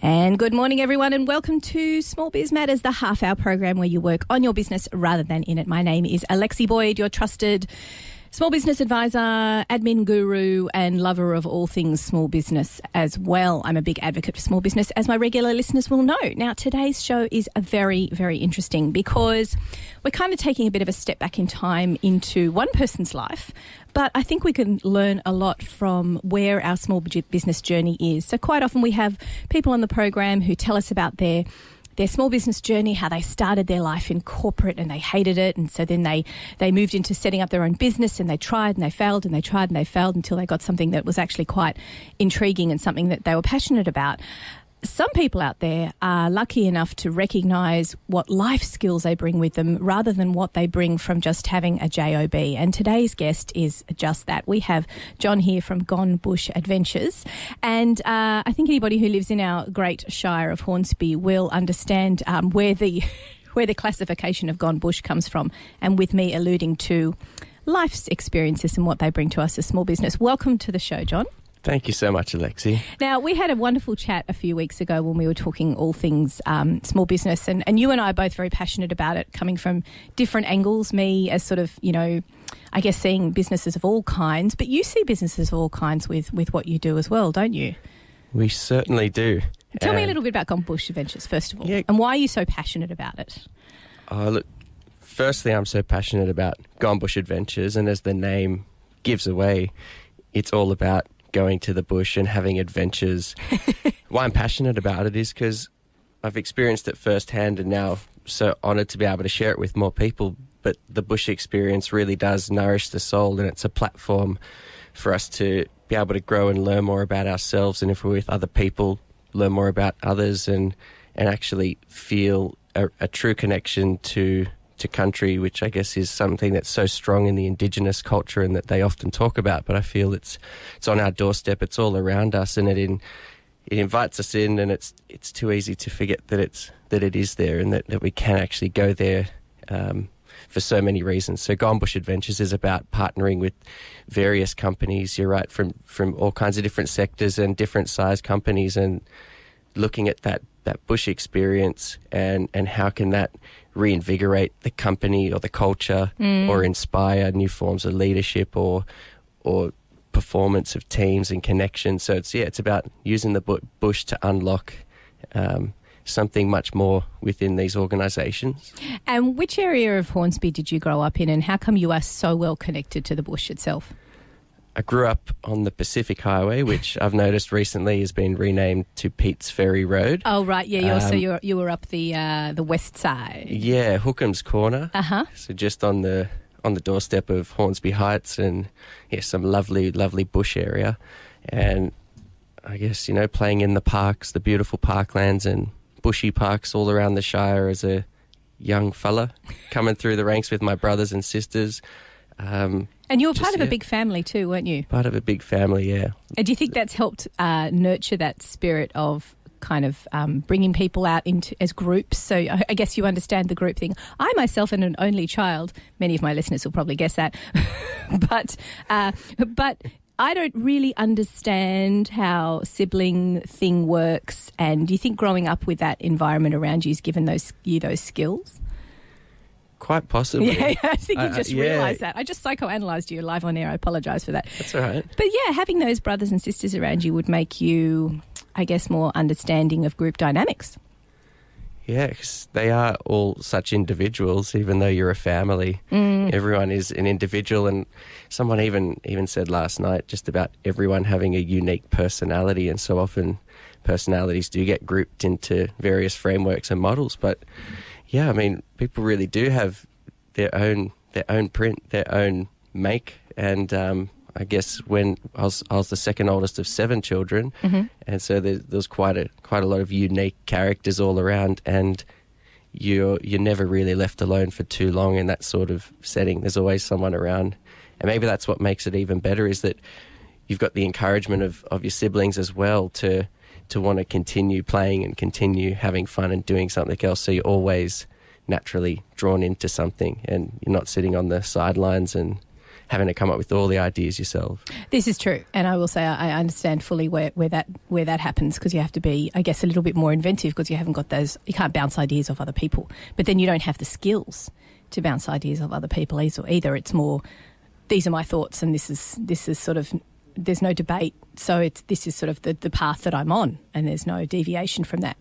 And good morning, everyone, and welcome to Small Biz Matters, the half hour program where you work on your business rather than in it. My name is Alexi Boyd, your trusted small business advisor, admin guru, and lover of all things small business as well. I'm a big advocate for small business, as my regular listeners will know. Now, today's show is a very, very interesting because we're kind of taking a bit of a step back in time into one person's life, but I think we can learn a lot from where our small business journey is. So, quite often we have people on the program who tell us about their their small business journey, how they started their life in corporate and they hated it. And so then they, they moved into setting up their own business and they tried and they failed and they tried and they failed until they got something that was actually quite intriguing and something that they were passionate about some people out there are lucky enough to recognise what life skills they bring with them rather than what they bring from just having a job. And today's guest is just that. We have John here from Gone Bush Adventures, and uh, I think anybody who lives in our great shire of Hornsby will understand um, where the where the classification of Gone Bush comes from, and with me alluding to life's experiences and what they bring to us as small business. Welcome to the show, John. Thank you so much, Alexi. Now, we had a wonderful chat a few weeks ago when we were talking all things um, small business, and, and you and I are both very passionate about it, coming from different angles. Me, as sort of, you know, I guess seeing businesses of all kinds, but you see businesses of all kinds with, with what you do as well, don't you? We certainly do. Tell me a little bit about Gone Bush Adventures, first of all, yeah. and why are you so passionate about it? Oh, look, firstly, I'm so passionate about Gone Bush Adventures, and as the name gives away, it's all about going to the bush and having adventures. Why I'm passionate about it is because I've experienced it firsthand and now so honoured to be able to share it with more people. But the bush experience really does nourish the soul and it's a platform for us to be able to grow and learn more about ourselves and if we're with other people, learn more about others and, and actually feel a, a true connection to to country, which I guess is something that's so strong in the indigenous culture and that they often talk about. But I feel it's it's on our doorstep, it's all around us, and it in it invites us in, and it's it's too easy to forget that it's that it is there and that, that we can actually go there. Um, for so many reasons. So Gone Bush Adventures is about partnering with various companies. You're right, from from all kinds of different sectors and different size companies, and looking at that that bush experience and and how can that reinvigorate the company or the culture mm. or inspire new forms of leadership or or performance of teams and connections. So it's yeah, it's about using the bush to unlock um, something much more within these organisations. And which area of Hornsby did you grow up in, and how come you are so well connected to the bush itself? I grew up on the Pacific Highway, which I've noticed recently has been renamed to Peats Ferry Road. Oh right, yeah. Um, so you you were up the uh, the west side. Yeah, Hookham's Corner. Uh huh. So just on the on the doorstep of Hornsby Heights, and yeah, some lovely lovely bush area, and I guess you know playing in the parks, the beautiful parklands and bushy parks all around the Shire as a young fella, coming through the ranks with my brothers and sisters. Um, and you were part of a big family too, weren't you? Part of a big family, yeah. And do you think that's helped uh, nurture that spirit of kind of um, bringing people out into as groups? So I guess you understand the group thing. I myself am an only child. Many of my listeners will probably guess that, but uh, but I don't really understand how sibling thing works. And do you think growing up with that environment around you has given those you those skills? Quite possibly. Yeah, I think you just uh, yeah. realised that. I just psychoanalyzed you live on air. I apologise for that. That's all right. But yeah, having those brothers and sisters around you would make you, I guess, more understanding of group dynamics. Yeah, because they are all such individuals. Even though you're a family, mm. everyone is an individual. And someone even even said last night just about everyone having a unique personality, and so often personalities do get grouped into various frameworks and models. But yeah, I mean, people really do have their own their own print, their own make, and um, I guess when I was I was the second oldest of seven children, mm-hmm. and so there, there was quite a quite a lot of unique characters all around, and you're you're never really left alone for too long in that sort of setting. There's always someone around, and maybe that's what makes it even better is that you've got the encouragement of, of your siblings as well to to want to continue playing and continue having fun and doing something else. So you're always naturally drawn into something and you're not sitting on the sidelines and having to come up with all the ideas yourself. This is true, and I will say I understand fully where, where that where that happens because you have to be, I guess, a little bit more inventive because you haven't got those. You can't bounce ideas off other people, but then you don't have the skills to bounce ideas off other people either. Either it's more, these are my thoughts, and this is this is sort of there's no debate. So it's this is sort of the the path that I'm on, and there's no deviation from that.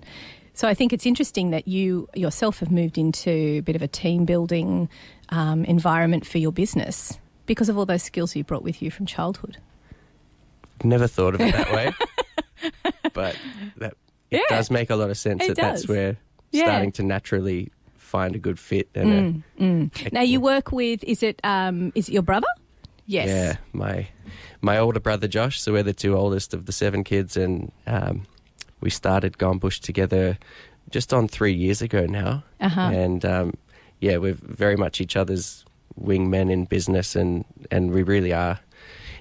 So I think it's interesting that you yourself have moved into a bit of a team building um, environment for your business because of all those skills you brought with you from childhood. Never thought of it that way, but that it Yeah. does make a lot of sense It that that's where Yeah. starting to naturally find a good fit and a, Mm, Now you work with is it um, is it your brother? Yes. Yeah, my my older brother Josh. So we're the two oldest of the seven kids, and um, we started Gone Bush together just on three years ago now. Uh-huh. And um, yeah, we're very much each other's wingmen in business, and and we really are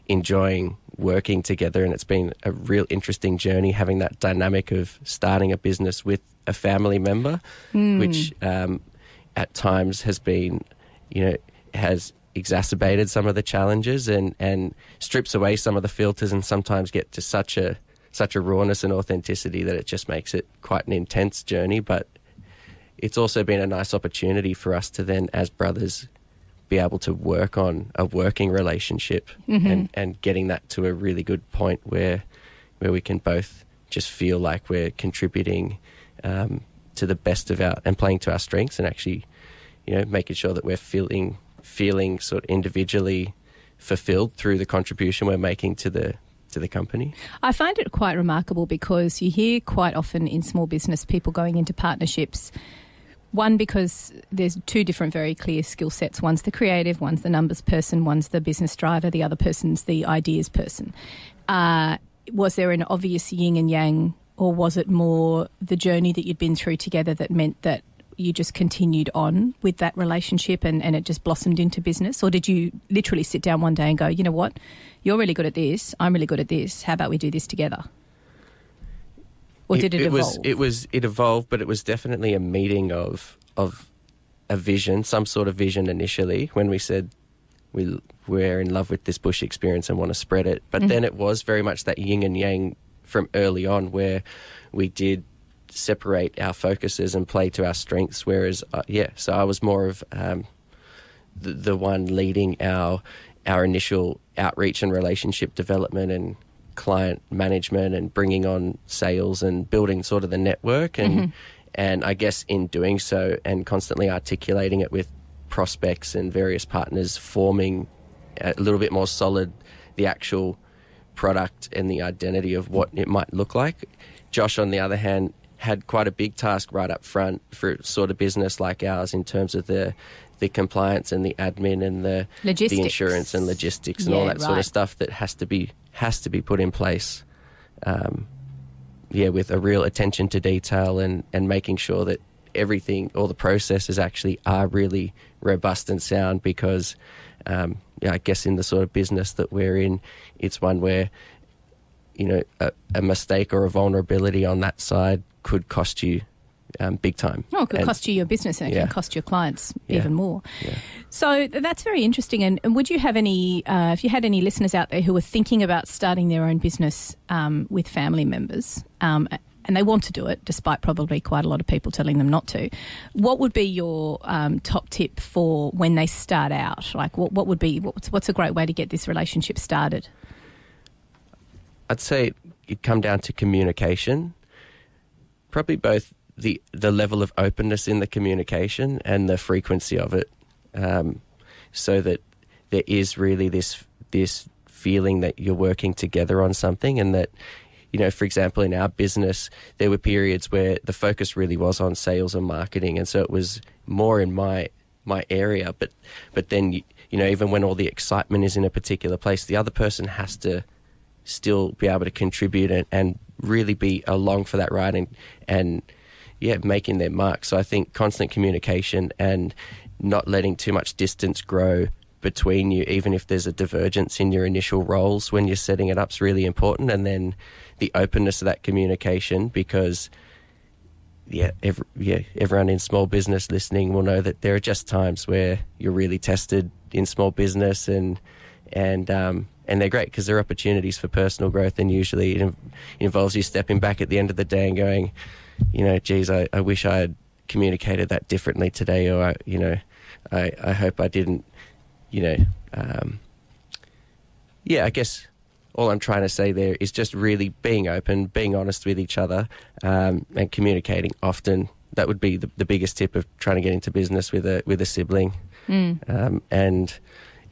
enjoying working together. And it's been a real interesting journey having that dynamic of starting a business with a family member, which um, at times has been, you know, has exacerbated some of the challenges and and strips away some of the filters and sometimes get to such a such a rawness and authenticity that it just makes it quite an intense journey but it's also been a nice opportunity for us to then as brothers be able to work on a working relationship and and getting that to a really good point where where we can both just feel like we're contributing um, to the best of our and playing to our strengths and actually you know making sure that we're feeling feeling sort of individually fulfilled through the contribution we're making to the to the company. I find it quite remarkable because you hear quite often in small business people going into partnerships. One, because there's two different very clear skill sets. One's the creative, one's the numbers person, one's the business driver, the other person's the ideas person. Uh, was there an obvious yin and yang, or was it more the journey that you'd been through together that meant that you just continued on with that relationship and, and it just blossomed into business? Or did you literally sit down one day and go, you know what, you're really good at this, I'm really good at this, how about we do this together? Or did it, evolve? was it was it evolved, but it was definitely a meeting of of a vision, some sort of vision initially when we said we we're in love with this bush experience and want to spread it. But then it was very much that yin and yang from early on where we did separate our focuses and play to our strengths. Whereas, uh, yeah, so I was more of um, the, the one leading our our initial outreach and relationship development and client management and bringing on sales and building sort of the network and mm-hmm. and I guess in doing so and constantly articulating it with prospects and various partners forming a little bit more solid the actual product and the identity of what it might look like. Josh, on the other hand, had quite a big task right up front for sort of business like ours in terms of the the compliance and the admin and the Logistics. the insurance and logistics and all Yeah, that sort of stuff that has to be has to be put in place. Um, yeah, with a real attention to detail and and making sure that everything, all the processes actually are really robust and sound because, um, yeah, I guess in the sort of business that we're in, it's one where, you know, a, a mistake or a vulnerability on that side could cost you um, big time. Oh, it could And- cost you your business and it Yeah. can cost your clients Yeah. even more. Yeah. So that's very interesting. And, and would you have any, uh, if you had any listeners out there who were thinking about starting their own business um, with family members, um, and they want to do it, despite probably quite a lot of people telling them not to, what would be your um, top tip for when they start out? Like, what, what would be, what's, what's a great way to get this relationship started? I'd say it'd come down to communication. Probably both the the level of openness in the communication and the frequency of it, um, so that there is really this this feeling that you're working together on something, and that you know, for example, in our business, there were periods where the focus really was on sales and marketing, and so it was more in my my area. But but then you, you know, even when all the excitement is in a particular place, the other person has to still be able to contribute and, and really be along for that ride and and yeah, making their mark. So I think constant communication and not letting too much distance grow between you, even if there's a divergence in your initial roles when you're setting it up, is really important. And then the openness of that communication, because yeah, every, yeah, everyone in small business listening will know that there are just times where you're really tested in small business and and um, and they're great because they're opportunities for personal growth and usually it, in- involves you stepping back at the end of the day and going, you know, geez, I, I wish I had communicated that differently today, or I, you know, I, I hope I didn't, you know, um, yeah, I guess all I'm trying to say there is just really being open, being honest with each other, um, and communicating often. That would be the, the biggest tip of trying to get into business with a with a sibling, um, and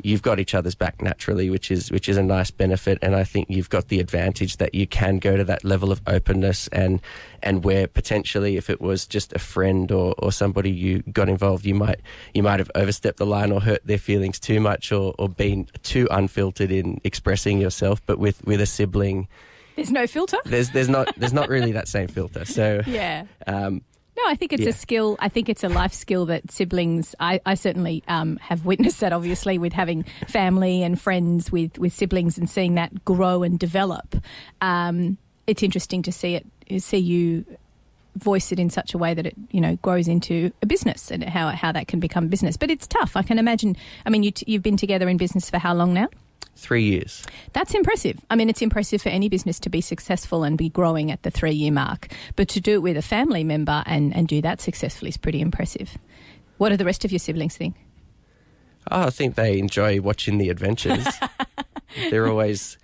you've got each other's back naturally, which is which is a nice benefit. And I think you've got the advantage that you can go to that level of openness and and where potentially if it was just a friend or, or somebody you got involved, you might you might have overstepped the line or hurt their feelings too much or, or been too unfiltered in expressing yourself. But with, with a sibling, There's no filter. there's there's not there's not really that same filter. So Yeah. um, No, I think it's Yeah. a skill. I think it's a life skill that siblings. I, I certainly um, have witnessed that, obviously, with having family and friends with, with siblings and seeing that grow and develop. Um, it's interesting to see it, see you voice it in such a way that it, you know, grows into a business and how how that can become business. But it's tough. I can imagine. I mean, you t- you've been together in business for how long now? Three years. That's impressive. I mean, it's impressive for any business to be successful and be growing at the three year mark. But to do it with a family member and, and do that successfully is pretty impressive. What do the rest of your siblings think? Oh, I think they enjoy watching the adventures. they're always,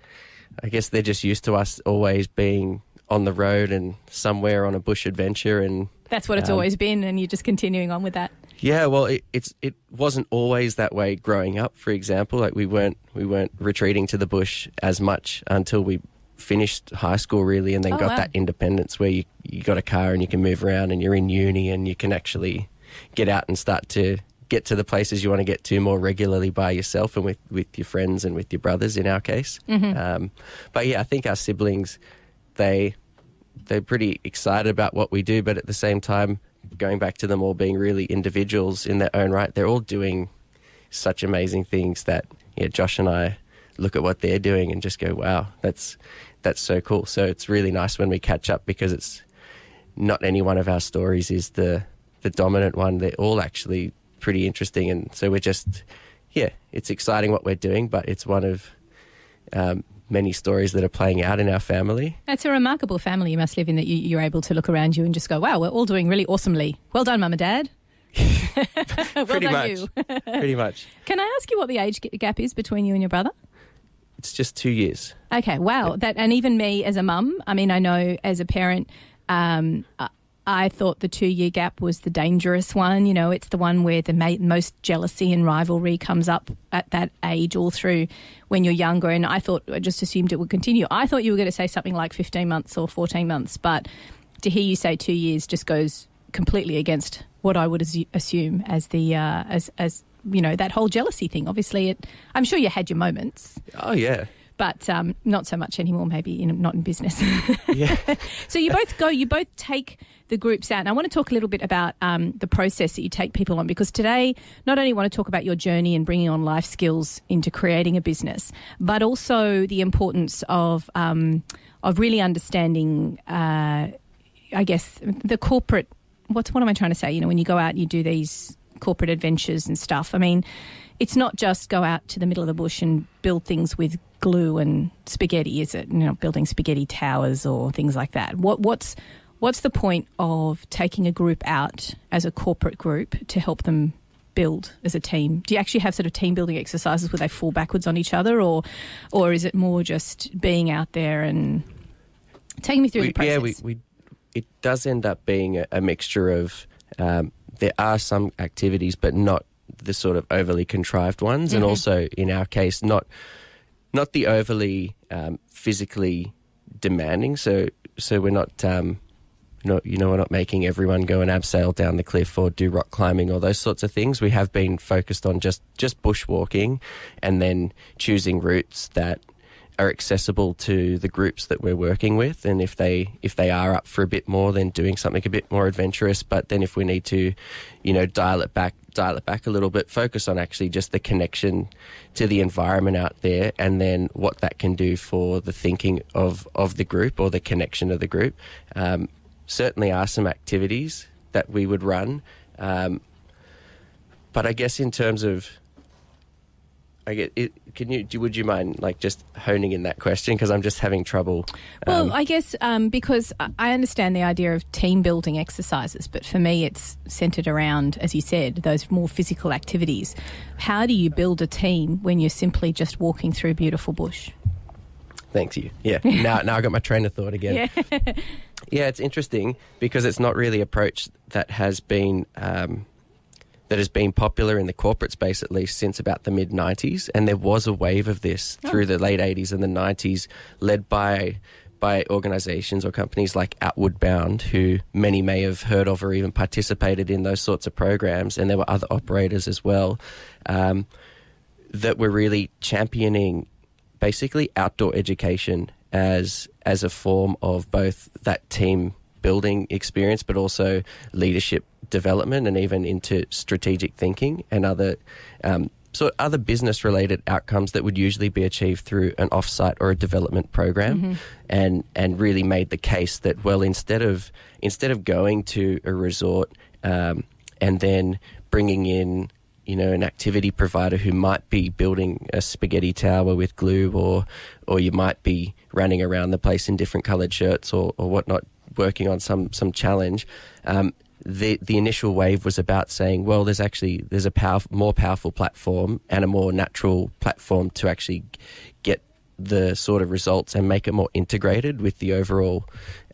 I guess they're just used to us always being on the road and somewhere on a bush adventure. And That's what it's Um, always been, and you're just continuing on with that. yeah, well, it, it's it wasn't always that way growing up. For example, like we weren't we weren't retreating to the bush as much until we finished high school, really, and then Oh, got wow. that independence where you you got a car and you can move around and you're in uni and you can actually get out and start to get to the places you want to get to more regularly by yourself and with, with your friends and with your brothers in our case. Um, but yeah, I think our siblings, they they're pretty excited about what we do, but at the same time, going back to them all being really individuals in their own right, they're all doing such amazing things that yeah, Josh and I look at what they're doing and just go, wow, that's that's so cool. So it's really nice when we catch up because it's not any one of our stories is the the dominant one. They're all actually pretty interesting, and so we're just yeah, it's exciting what we're doing, but it's one of um, many stories that are playing out in our family. That's a remarkable family you must live in that you, you're able to look around you and just go, wow, we're all doing really awesomely. Well done, Mum and Dad. well pretty done, much. you. pretty much. Can I ask you what the age gap is between you and your brother? It's just two years. Okay, wow. That and even me as a mum, I mean, I know as a parent, um, I, thought the two-year gap was the dangerous one. You know, it's the one where the ma- most jealousy and rivalry comes up at that age, all through when you're younger. And I thought, I just assumed it would continue. I thought you were going to say something like 15 months or 14 months, but to hear you say two years just goes completely against what I would assu- assume as the uh, as as you know that whole jealousy thing. Obviously, it. I'm sure you had your moments Oh yeah, but um, not so much anymore. Maybe in, not in business. yeah. so you both go. You both take the groups out. And I want to talk a little bit about um, the process that you take people on because today, not only want to talk about your journey and bringing on life skills into creating a business, but also the importance of um, of really understanding. Uh, I guess the corporate. What's what am I trying to say? You know, when you go out and you do these corporate adventures and stuff. I mean, it's not just go out to the middle of the bush and build things with glue and spaghetti, is it? You know, building spaghetti towers or things like that. What what's what's the point of taking a group out as a corporate group to help them build as a team? Do you actually have sort of team building exercises where they fall backwards on each other, or or is it more just being out there and taking me through the process? yeah, we, we it does end up being a, a mixture of um, there are some activities, but not the sort of overly contrived ones, and Mhm. also in our case, not not the overly um, physically demanding. So so we're not. Um, not, you know, we're not making everyone go and abseil down the cliff or do rock climbing or those sorts of things. We have been focused on just, just bushwalking and then choosing routes that are accessible to the groups that we're working with. And if they if they are up for a bit more then doing something a bit more adventurous. But then if we need to you know dial it back dial it back a little bit focus on actually just the connection to the environment out there and then what that can do for the thinking of of the group or the connection of the group. Um, certainly are some activities that we would run um, but I guess in terms of I get it. Can you? do- Would you mind like just honing in that question because I'm just having trouble. Well, um, I guess um, because I- I understand the idea of team building exercises, but for me, it's centered around, as you said, those more physical activities. How do you build a team when you're simply just walking through beautiful bush? Thanks you. Yeah. now, now I got my train of thought again. Yeah. Yeah, it's interesting because it's not really approach that has been um, that has been popular in the corporate space at least since about the mid '90s, and there was a wave of this through the late '80s and the '90s, led by by organisations or companies like Outward Bound, who many may have heard of or even participated in those sorts of programs, and there were other operators as well um, that were really championing basically outdoor education as as a form of both that team building experience, but also leadership development and even into strategic thinking and other um, sort other business related outcomes that would usually be achieved through an offsite or a development program, and and really made the case that well instead of instead of going to a resort um, and then bringing in you know, an activity provider who might be building a spaghetti tower with glue, or or you might be running around the place in different coloured shirts or, or whatnot, working on some some challenge. Um, the the initial wave was about saying, well, there's actually there's a power, more powerful platform and a more natural platform to actually get the sort of results and make it more integrated with the overall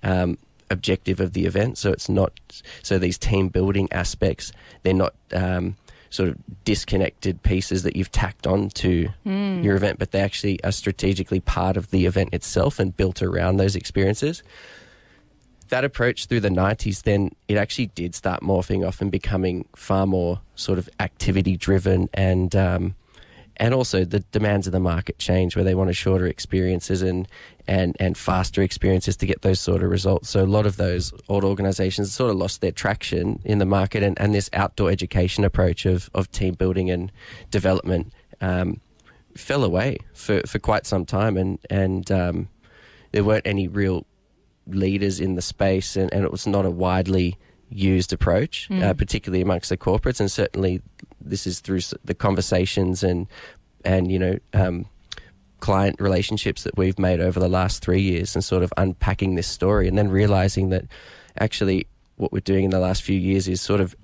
um, objective of the event. So it's not so these team building aspects. They're not um, sort of disconnected pieces that you've tacked on to your event, but they actually are strategically part of the event itself and built around those experiences. That approach through the 90s, then it actually did start morphing off and becoming far more sort of activity driven and um, and also the demands of the market change where they want shorter experiences and and and faster experiences to get those sort of results. So a lot of those old organizations sort of lost their traction in the market and, and this outdoor education approach of, of team building and development um, fell away for, for quite some time. And and um, there weren't any real leaders in the space and, and it was not a widely used approach, uh, particularly amongst the corporates. And certainly this is through the conversations and and you know um, client relationships that we've made over the last three years and sort of unpacking this story and then realizing that actually what we're doing in the last few years is sort of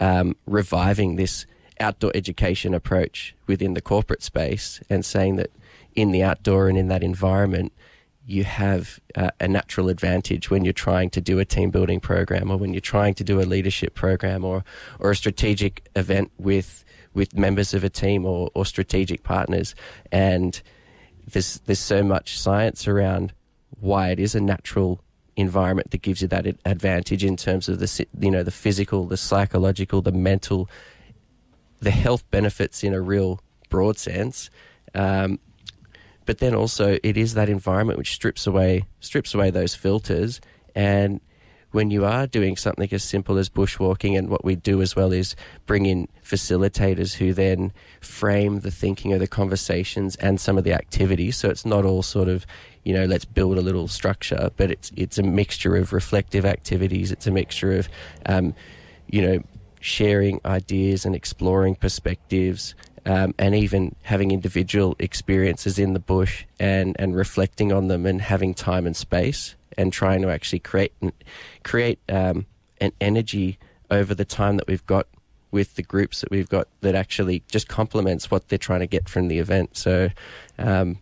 um, reviving this outdoor education approach within the corporate space and saying that in the outdoor and in that environment you have uh, a natural advantage when you're trying to do a team building program or when you're trying to do a leadership program or or a strategic event with with members of a team or, or strategic partners. And there's there's so much science around why it is a natural environment that gives you that advantage in terms of the you know the physical the psychological the mental the health benefits in a real broad sense. Um, but then also it is that environment which strips away strips away those filters and when you are doing something as simple as bushwalking and what we do as well is bring in facilitators who then frame the thinking of the conversations and some of the activities. So it's not all sort of you know let's build a little structure but it's it's a mixture of reflective activities. It's a mixture of um, you know sharing ideas and exploring perspectives um, and even having individual experiences in the bush and, and reflecting on them and having time and space and trying to actually create create um, an energy over the time that we've got with the groups that we've got that actually just complements what they're trying to get from the event. So, um,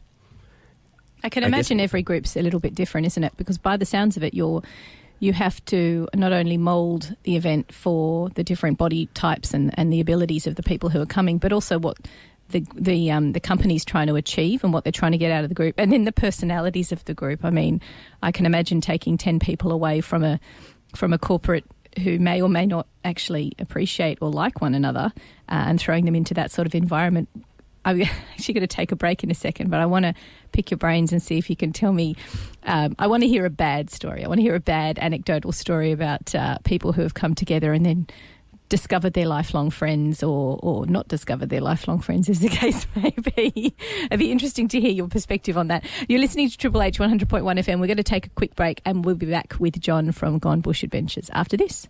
I can I guess- imagine every group's a little bit different, isn't it? Because by the sounds of it, you're you have to not only mould the event for the different body types and, and the abilities of the people who are coming, but also what the the um, the company's trying to achieve and what they're trying to get out of the group, and then the personalities of the group. I mean, I can imagine taking ten people away from a from a corporate who may or may not actually appreciate or like one another, uh, and throwing them into that sort of environment I'm actually going to take a break in a second, but I want to pick your brains and see if you can tell me. Um, I want to hear a bad story. I want to hear a bad anecdotal story about uh, people who have come together and then discovered their lifelong friends or, or not discovered their lifelong friends, as the case may be. It'd be interesting to hear your perspective on that. You're listening to Triple H 100.1 FM. We're going to take a quick break and we'll be back with John from Gone Bush Adventures after this.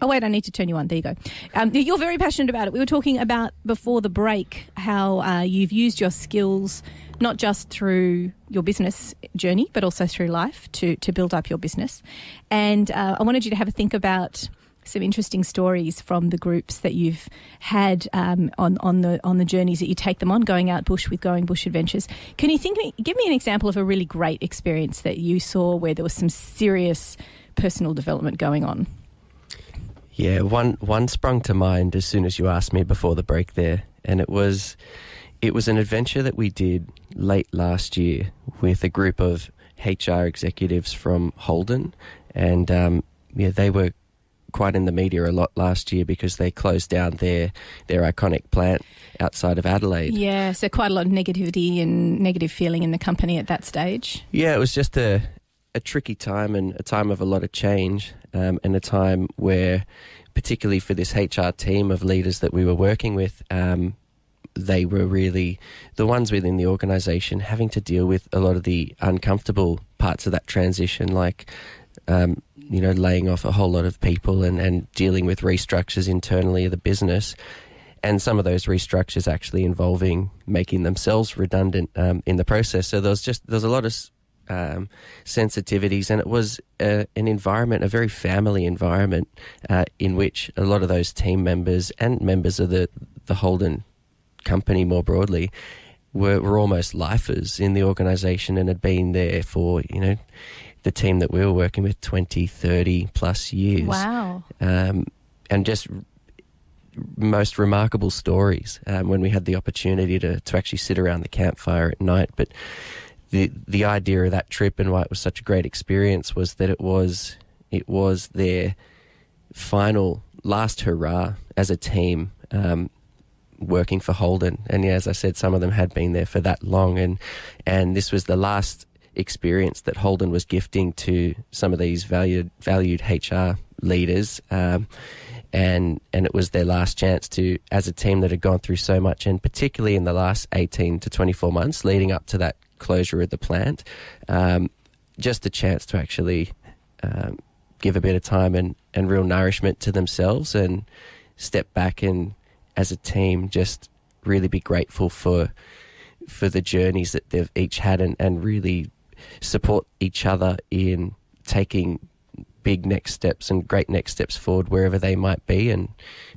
Oh, wait, I need to turn you on. There you go. Um, you're very passionate about it. We were talking about before the break how uh, you've used your skills not just through your business journey, but also through life to, to build up your business. And uh, I wanted you to have a think about some interesting stories from the groups that you've had um, on on the on the journeys that you take them on, going out bush with Going Bush Adventures. Can you think give me an example of a really great experience that you saw where there was some serious personal development going on? Yeah, one one sprung to mind as soon as you asked me before the break there, and it was it was an adventure that we did late last year with a group of HR executives from Holden, and um, yeah, they were quite in the media a lot last year because they closed down their their iconic plant outside of Adelaide. Yeah, so quite a lot of negativity and negative feeling in the company at that stage. Yeah, it was just a a tricky time and a time of a lot of change, um, and a time where, particularly for this HR team of leaders that we were working with, um, they were really the ones within the organisation having to deal with a lot of the uncomfortable parts of that transition, like. Um, you know, laying off a whole lot of people and, and dealing with restructures internally of the business and some of those restructures actually involving making themselves redundant um, in the process. So there was just there's a lot of um, sensitivities, and it was uh, an environment, a very family environment, uh, in which a lot of those team members and members of the the Holden company more broadly were, were almost lifers in the organisation and had been there for you know the team that we were working with 20, 30 plus years. Wow. Um, and just most remarkable stories um, when we had the opportunity to, to actually sit around the campfire at night. But the the idea of that trip and why it was such a great experience was that it was it was their final last hurrah as a team um, working for Holden. And yeah, as I said, some of them had been there for that long, and and this was the last experience that Holden was gifting to some of these valued valued HR leaders. Um, and and it was their last chance to, as a team that had gone through so much, and particularly in the last eighteen to twenty four months leading up to that closure of the plant, um, just a chance to actually um, give a bit of time and, and real nourishment to themselves and step back and as a team just really be grateful for for the journeys that they've each had and, and really support each other in taking big next steps and great next steps forward wherever they might be. And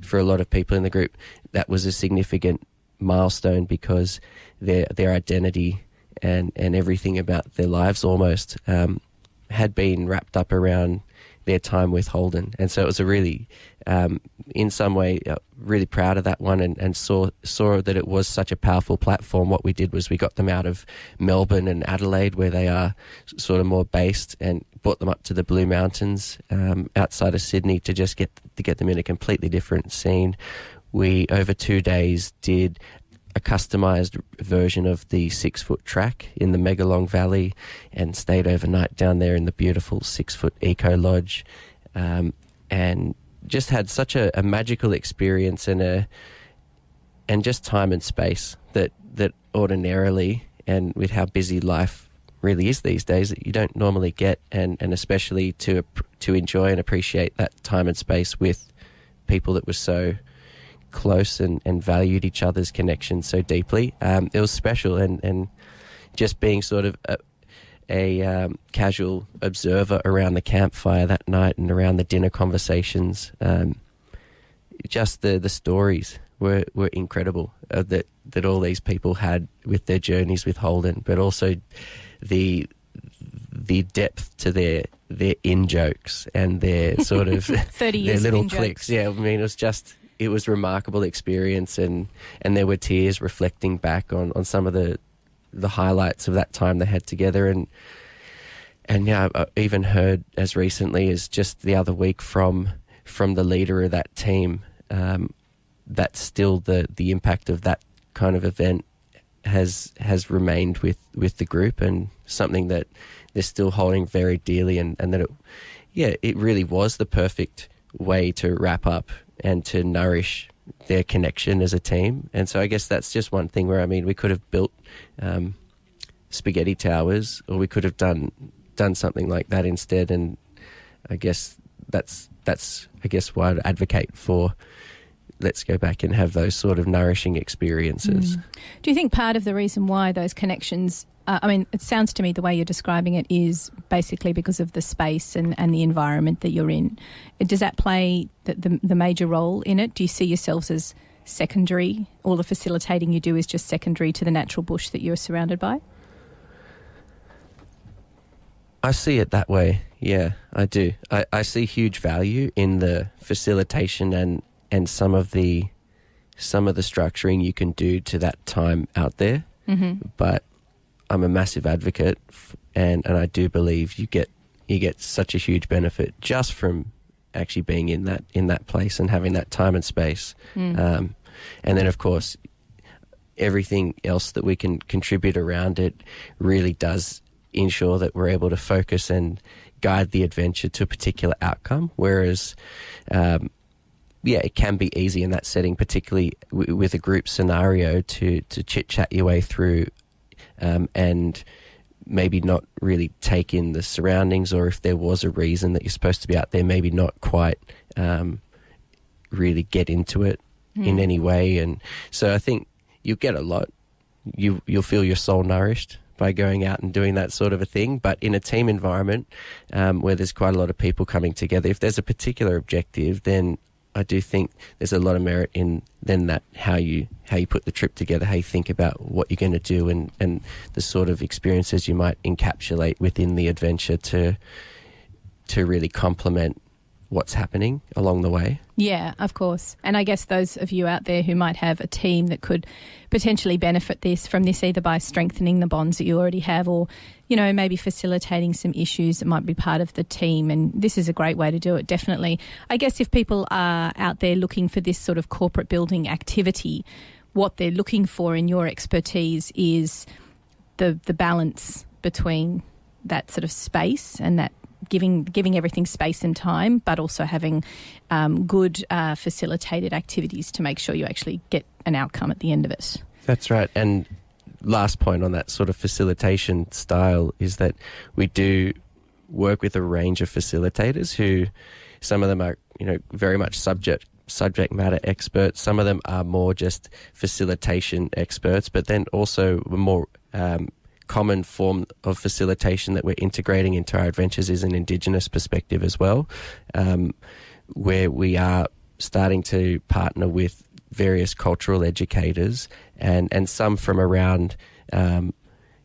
for a lot of people in the group that was a significant milestone because their their identity and and everything about their lives almost um, had been wrapped up around their time with Holden, and so it was a really, um, in some way, uh, really proud of that one, and, and saw saw that it was such a powerful platform. What we did was we got them out of Melbourne and Adelaide, where they are sort of more based, and brought them up to the Blue Mountains um, outside of Sydney to just get to get them in a completely different scene. We over two days did a customized version of the six foot track in the Megalong Valley and stayed overnight down there in the beautiful six foot eco lodge. Um, and just had such a, a, magical experience and a and just time and space that that ordinarily and with how busy life really is these days that you don't normally get and, and especially to to enjoy and appreciate that time and space with people that were so close and, and valued each other's connection so deeply. Um, it was special, and, and just being sort of a, a um, casual observer around the campfire that night and around the dinner conversations, um, just the, the stories were, were incredible uh, that, that all these people had with their journeys with Holden, but also the the depth to their their in jokes and their sort of their little clicks. Yeah, I mean, it was just it was a remarkable experience, and and there were tears reflecting back on on some of the the highlights of that time they had together, and and yeah, I even heard as recently as just the other week from from the leader of that team um, that still the the impact of that kind of event has has remained with with the group and something that they're still holding very dearly and and that it yeah it really was the perfect way to wrap up and to nourish their connection as a team. And so I guess that's just one thing where I mean we could have built um, spaghetti towers, or we could have done done something like that instead. And I guess that's that's I guess why I'd advocate for. Let's go back and have those sort of nourishing experiences. Mm. Do you think part of the reason why those connections uh, I mean, it sounds to me the way you're describing it is basically because of the space and, and the environment that you're in. Does that play the, the, the major role in it? Do you see yourselves as secondary? All the facilitating you do is just secondary to the natural bush that you're surrounded by? I see it that way. Yeah, I do. I, I see huge value in the facilitation and, and some of the some of the structuring you can do to that time out there. Mm-hmm. But I'm a massive advocate, f- and and I do believe you get you get such a huge benefit just from actually being in that in that place and having that time and space. Mm. Um, and then, of course, everything else that we can contribute around it really does ensure that we're able to focus and guide the adventure to a particular outcome. Whereas, um, yeah, it can be easy in that setting, particularly w- with a group scenario, to to chit chat your way through, um, and maybe not really take in the surroundings, or if there was a reason that you're supposed to be out there, maybe not quite um, really get into it in any way. And so I think you'll get a lot. You you'll feel your soul nourished by going out and doing that sort of a thing. But in a team environment um, where there's quite a lot of people coming together, if there's a particular objective, then I do think there's a lot of merit in then that how you how you put the trip together, how you think about what you're going to do, and and the sort of experiences you might encapsulate within the adventure to to really complement what's happening along the way. Yeah, of course. And I guess those of you out there who might have a team that could potentially benefit this from this either by strengthening the bonds that you already have or you know maybe facilitating some issues that might be part of the team and this is a great way to do it definitely. I guess if people are out there looking for this sort of corporate building activity what they're looking for in your expertise is the the balance between that sort of space and that giving giving everything space and time, but also having um, good uh, facilitated activities to make sure you actually get an outcome at the end of it. That's right. And last point on that sort of facilitation style is that we do work with a range of facilitators who some of them are, you know, very much subject subject matter experts. Some of them are more just facilitation experts, but then also more um, common form of facilitation that we're integrating into our adventures is an Indigenous perspective as well, um, where we are starting to partner with various cultural educators and, and some from around, um,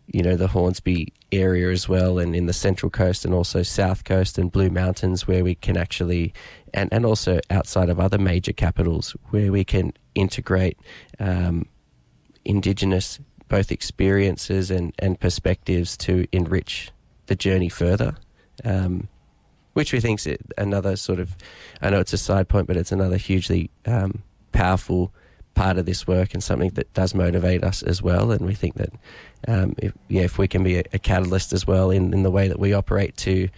you know, the Hornsby area as well, and in the Central Coast and also South Coast and Blue Mountains, where we can actually, and, and also outside of other major capitals, where we can integrate um, Indigenous both experiences and, and perspectives to enrich the journey further. Um, which we think is another sort of, I know it's a side point, but it's another hugely um, powerful part of this work and something that does motivate us as well. And we think that, um, if, yeah, if we can be a, a catalyst as well in, in the way that we operate to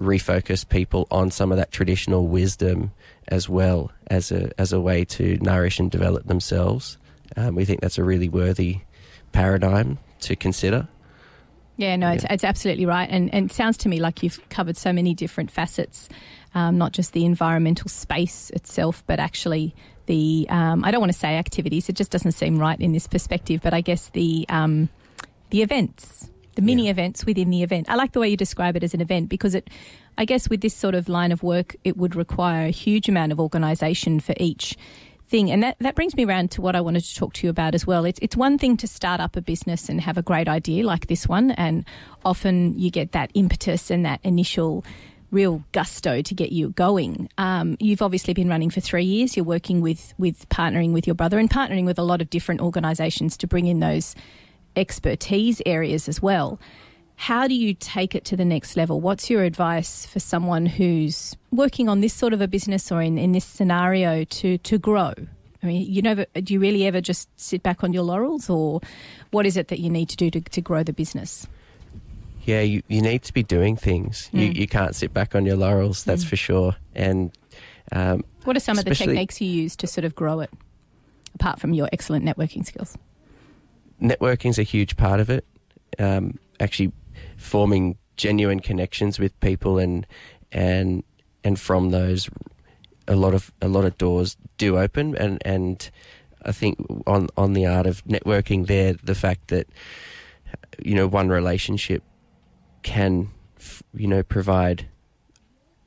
refocus people on some of that traditional wisdom as well as a as a way to nourish and develop themselves, um, we think that's a really worthy paradigm to consider. Yeah, no, it's, it's absolutely right. And, and it sounds to me like you've covered so many different facets, um, not just the environmental space itself, but actually the, um, I don't want to say activities, it just doesn't seem right in this perspective, but I guess the, um, the events, the mini Yeah. events within the event. I like the way you describe it as an event because it, I guess with this sort of line of work, it would require a huge amount of organisation for each thing. And that, that brings me around to what I wanted to talk to you about as well. It's, it's one thing to start up a business and have a great idea like this one, and often you get that impetus and that initial real gusto to get you going. Um, you've obviously been running for three years. You're working with, with partnering with your brother and partnering with a lot of different organisations to bring in those expertise areas as well. How do you take it to the next level? What's your advice for someone who's working on this sort of a business or in, in this scenario to, to grow? I mean, you never, do you really ever just sit back on your laurels or what is it that you need to do to, to grow the business? Yeah, you, you need to be doing things. You, Mm. you can't sit back on your laurels, that's Mm. for sure. And um, What are some of the techniques you use to sort of grow it, apart from your excellent networking skills? networking's a huge part of it. Um, actually, forming genuine connections with people and and and from those, a lot of a lot of doors do open, and and I think on on the art of networking there, the fact that you know one relationship can you know provide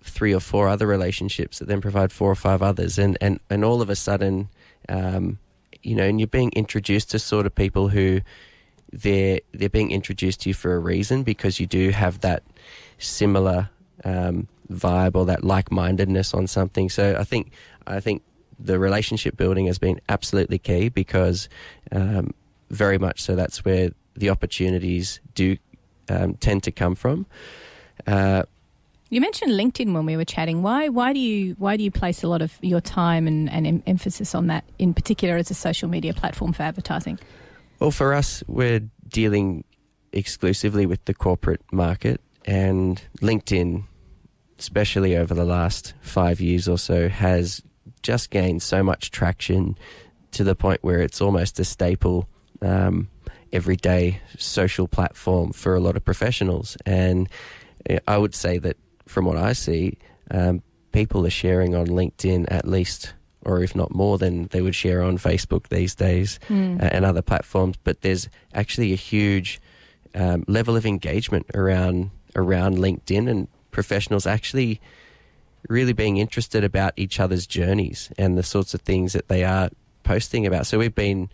three or four other relationships that then provide four or five others, and and and all of a sudden, um, you know, and you're being introduced to sort of people who they're they're being introduced to you for a reason because you do have that similar um, vibe or that like mindedness on something. So I think I think the relationship building has been absolutely key because um, very much so that's where the opportunities do um, tend to come from. Uh, you mentioned LinkedIn when we were chatting. Why why do you why do you place a lot of your time and, and em- emphasis on that in particular as a social media platform for advertising? Well, for us, we're dealing exclusively with the corporate market, and LinkedIn, especially over the last five years or so, has just gained so much traction to the point where it's almost a staple um, everyday social platform for a lot of professionals. And I would say that from what I see, um, people are sharing on LinkedIn at least or if not more than they would share on Facebook these days mm. uh, and other platforms. But there's actually a huge um, level of engagement around around LinkedIn and professionals actually really being interested about each other's journeys and the sorts of things that they are posting about. So we've been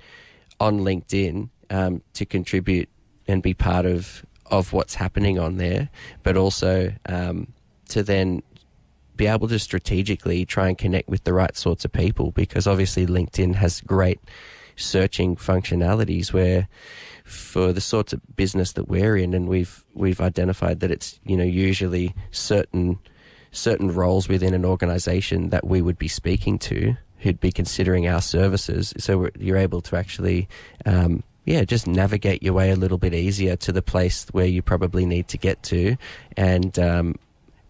on LinkedIn um, to contribute and be part of of what's happening on there, but also um, to then be able to strategically try and connect with the right sorts of people because obviously LinkedIn has great searching functionalities where for the sorts of business that we're in and we've we've identified that it's you know usually certain certain roles within an organization that we would be speaking to who'd be considering our services. So you're able to actually um, yeah, just navigate your way a little bit easier to the place where you probably need to get to, and um,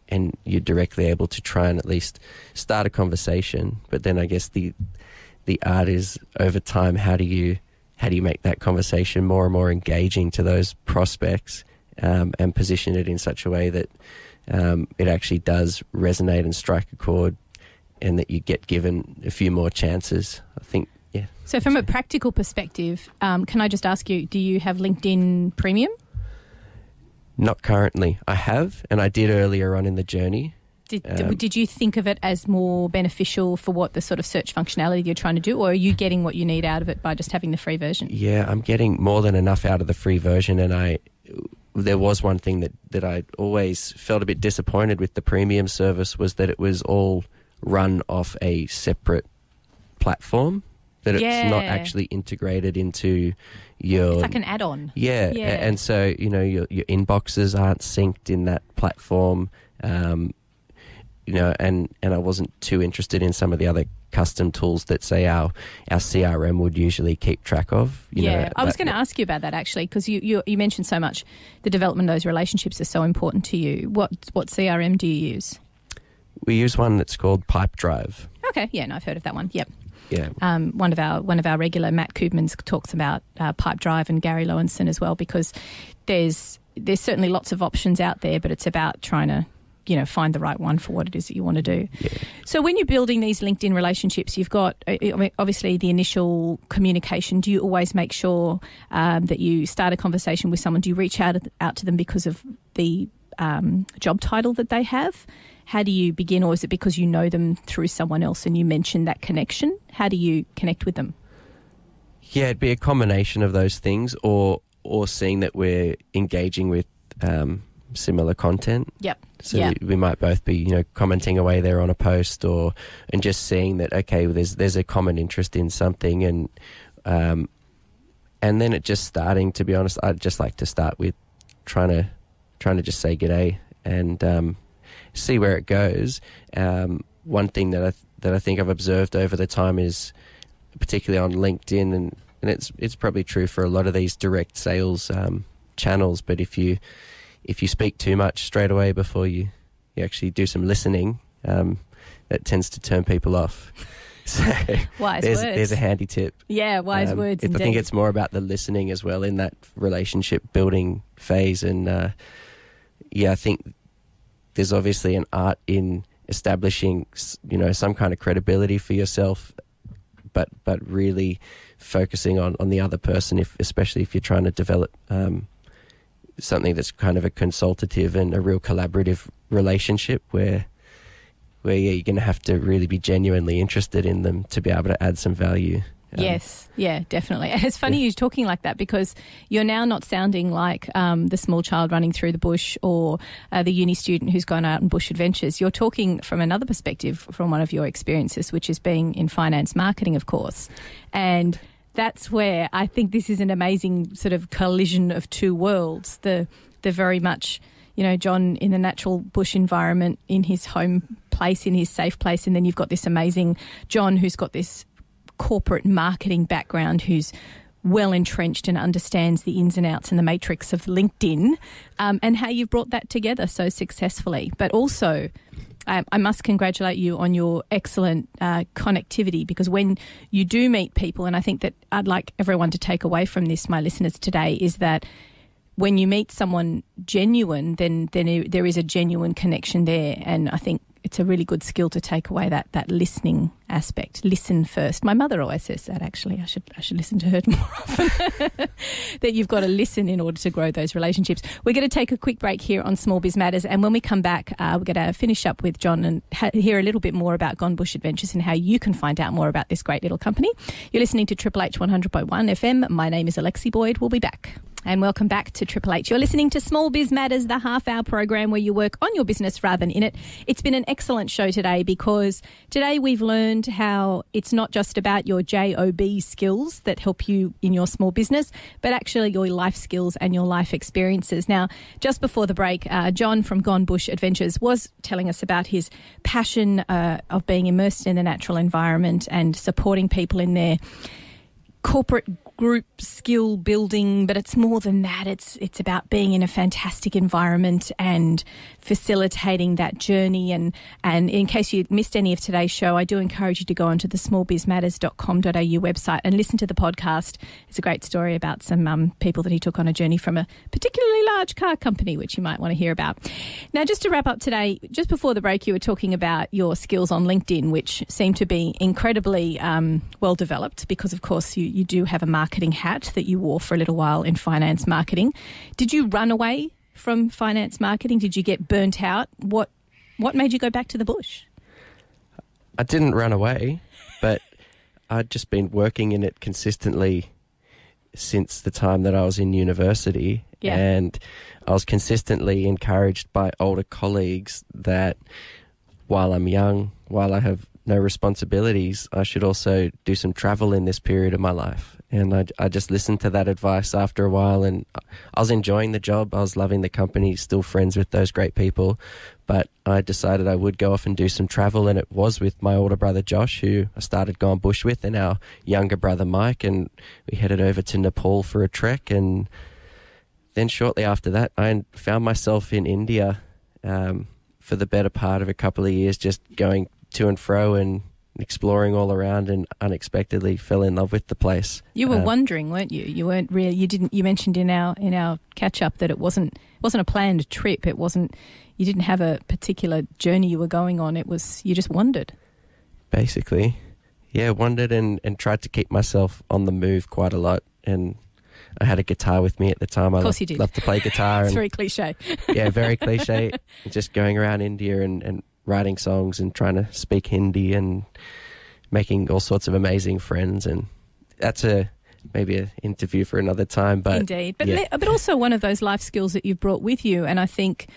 and you're directly able to try and at least start a conversation. But then I guess the the art is over time how do you how do you make that conversation more and more engaging to those prospects um, and position it in such a way that um, it actually does resonate and strike a chord and that you get given a few more chances. I think, yeah. So, from a practical perspective, um, can I just ask you, do you have LinkedIn Premium? Not currently. I have, and I did earlier on in the journey. Did, um, did you think of it as more beneficial for what the sort of search functionality you're trying to do, or are you getting what you need out of it by just having the free version? Yeah, I'm getting more than enough out of the free version, and I there was one thing that that I always felt a bit disappointed with the premium service was that it was all run off a separate platform that it's yeah. not actually integrated into your. It's like an add-on. Yeah, Yeah. and so you know your your inboxes aren't synced in that platform. Um, you know, and and I wasn't too interested in some of the other custom tools that say our our CRM would usually keep track of. You yeah, know, I was going to ask you about that actually because you, you you mentioned so much the development of those relationships is so important to you. What what CRM do you use? We use one that's called Pipedrive. Okay, yeah, no, I've heard of that one. Yep. Yeah, Um, one of our one of our regular Matt Koopmans talks about uh, Pipedrive and Gary Lowenson as well because there's there's certainly lots of options out there, but it's about trying to you know find the right one for what it is that you want to do. yeah. So when you're building these LinkedIn relationships, you've got obviously the initial communication. Do you always make sure um, that you start a conversation with someone? Do you reach out out to them because of the um, job title that they have? How do you begin, or is it because you know them through someone else and you mention that connection? How do you connect with them? Yeah, it'd be a combination of those things, or or seeing that we're engaging with um, similar content. Yep. So we, we might both be, you know, commenting away there on a post, or and just seeing that okay, well, there's there's a common interest in something, and um, and then it just starting. To be honest, I'd just like to start with trying to trying to just say g'day and um, see where it goes. Um, one thing that I that I think I've observed over the time is particularly on LinkedIn, and, and it's it's probably true for a lot of these direct sales um, channels. But if you if you speak too much straight away before you, you actually do some listening, um, that tends to turn people off. So Wise there's, words. there's a handy tip. yeah, wise Um, words. it- I think it's more about the listening as well in that relationship building phase. And uh, yeah, I think there's obviously an art in establishing, you know, some kind of credibility for yourself, but but really focusing on, on the other person, if especially if you're trying to develop um, something that's kind of a consultative and a real collaborative relationship where where yeah, you're going to have to really be genuinely interested in them to be able to add some value. Um, Yes, yeah, definitely. And it's funny Yeah. you talking like that because you're now not sounding like um, the small child running through the bush or uh, the uni student who's gone out on bush adventures. You're talking from another perspective from one of your experiences, which is being in finance marketing, of course. And that's where I think this is an amazing sort of collision of two worlds. The the very much you know Jon in the natural bush environment in his home place in his safe place and then you've got this amazing Jon who's got this corporate marketing background who's well entrenched and understands the ins and outs and the matrix of LinkedIn um, and how you've brought that together so successfully. But also, I, I must congratulate you on your excellent uh, connectivity because when you do meet people, and I think that I'd like everyone to take away from this, my listeners today, is that when you meet someone genuine, then then there is a genuine connection there, and I think it's a really good skill to take away that that listening aspect. Listen first. My mother always says that. Actually, I should I should listen to her more often. that you've got to listen in order to grow those relationships. We're going to take a quick break here on Small Biz Matters, and when we come back, uh, we're going to finish up with Jon and ha- hear a little bit more about Gone Bush Adventures and how you can find out more about this great little company. You're listening to Triple H 100.1 FM. My name is Alexi Boyd. We'll be back. And welcome back to Triple H. You're listening to Small Biz Matters, the half hour program where you work on your business rather than in it. It's been an excellent show today because today we've learned how it's not just about your JOB skills that help you in your small business, but actually your life skills and your life experiences. Now, just before the break, uh, Jon from Gone Bush Adventures was telling us about his passion uh, of being immersed in the natural environment and supporting people in their corporate group skill building but it's more than that. It's it's about being in a fantastic environment and facilitating that journey. And and in case you missed any of today's show I do encourage you to go onto the smallbizmatters.com.au website and listen to the podcast. It's a great story about some um, people that he took on a journey from a particularly large car company which you might want to hear about. Now just to wrap up today just before the break you were talking about your skills on LinkedIn which seem to be incredibly um, well developed because of course you, you do have a marketing hat that you wore for a little while in finance marketing. Did you run away from finance marketing? Did you get burnt out? What what made you go back to the bush? I didn't run away, but I'd just been working in it consistently since the time that I was in university. Yeah. And I was consistently encouraged by older colleagues that while I'm young, while I have no responsibilities, I should also do some travel in this period of my life. And I, I just listened to that advice after a while, and I was enjoying the job. I was loving the company, still friends with those great people. But I decided I would go off and do some travel, and it was with my older brother Josh, who I started Gone Bush with, and our younger brother Mike. And we headed over to Nepal for a trek. And then shortly after that, I found myself in India um, for the better part of a couple of years, just going to and fro and exploring all around and unexpectedly fell in love with the place. You were Uh, wondering, weren't you? You weren't really. You didn't. You mentioned in our in our catch up that it wasn't wasn't a planned trip. It wasn't. You didn't have a particular journey you were going on. It was you just wandered. basically. Yeah, wandered and, and tried to keep myself on the move quite a lot. And I had a guitar with me at the time. I Of course love, you did. love to play guitar. It's and, very cliche. yeah, very cliche. Just going around India and, and writing songs and trying to speak Hindi and making all sorts of amazing friends. And that's a maybe an interview for another time. But Indeed, but yeah. but also one of those life skills that you've brought with you, and I think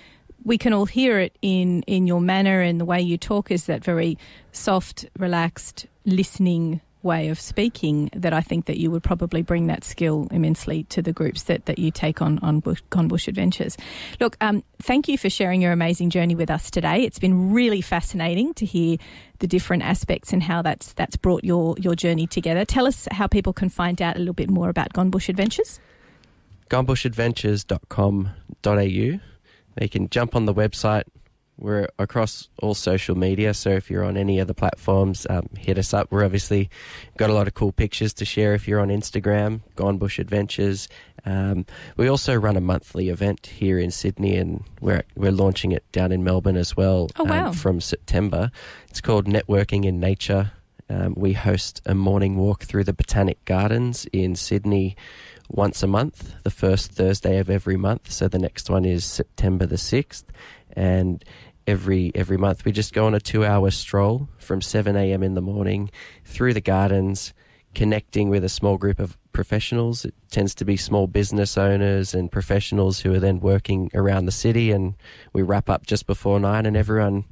we can all hear it in in your manner and the way you talk is that very soft, relaxed, listening way of speaking that I think that you would probably bring that skill immensely to the groups that, that you take on on Bush, Gone Bush Adventures. Look, um, thank you for sharing your amazing journey with us today. It's been really fascinating to hear the different aspects and how that's that's brought your your journey together. Tell us how people can find out a little bit more about Gone Bush Adventures. gonebushadventures.com.au. They can jump on the website, We're across all social media, so if you're on any other platforms, um, hit us up. We're obviously got a lot of cool pictures to share if you're on Instagram, Gone Bush Adventures. Um, we also run a monthly event here in Sydney, and we're we're launching it down in Melbourne as well Oh, wow. um, from September. It's called Networking in Nature. Um, we host a morning walk through the Botanic Gardens in Sydney once a month, the first Thursday of every month. So the next one is September the sixth, and every every month we just go on a two-hour stroll from seven a.m. in the morning through the gardens, connecting with a small group of professionals. It tends to be small business owners and professionals who are then working around the city, and we wrap up just before nine, and everyone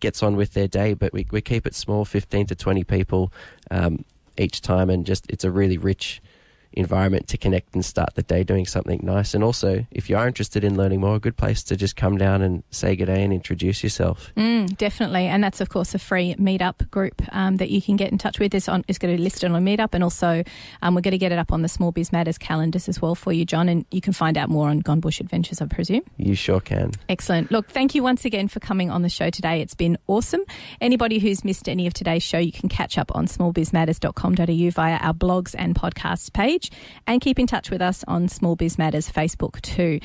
gets on with their day. But we we keep it small, fifteen to twenty people um, each time, and just it's a really rich environment to connect and start the day doing something nice. And also, if you are interested in learning more, a good place to just come down and say good day and introduce yourself. Mm, definitely, and that's of course a free meetup group um, that you can get in touch with. It's on. It's going to be listed on a Meetup, and also um, we're going to get it up on the Small Biz Matters calendars as well for you, Jon. And you can find out more on Gone Bush Adventures, I presume. You sure can. Excellent. Look, thank you once again for coming on the show today. It's been awesome. Anybody who's missed any of today's show, you can catch up on smallbizmatters.com.au via our blogs and podcasts page and keep in touch with us on Small Biz Matters Facebook too.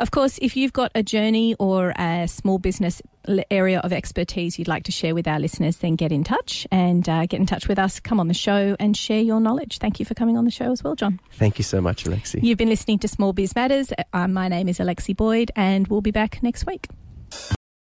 Of course, if you've got a journey or a small business area of expertise you'd like to share with our listeners, then get in touch and uh, get in touch with us. Come on the show and share your knowledge. Thank you for coming on the show as well, Jon. Thank you so much, Alexi. You've been listening to Small Biz Matters. Uh, my name is Alexi Boyd, and we'll be back next week.